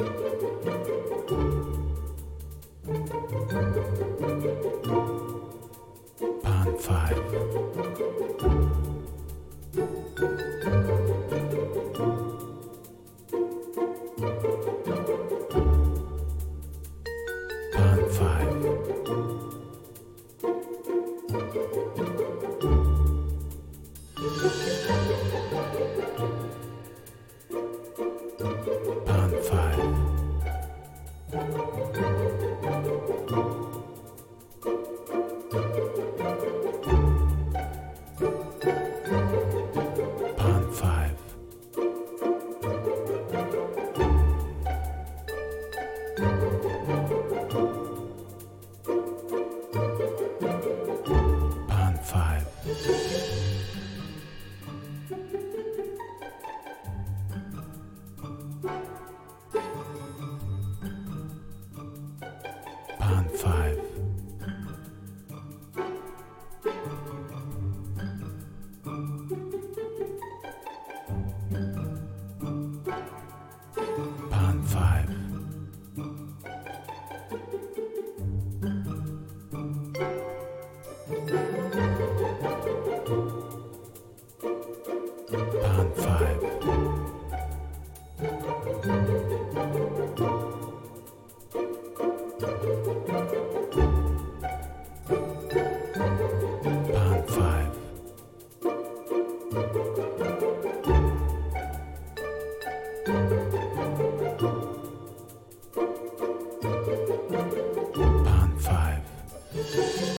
Pan Five. Pan 5. Five.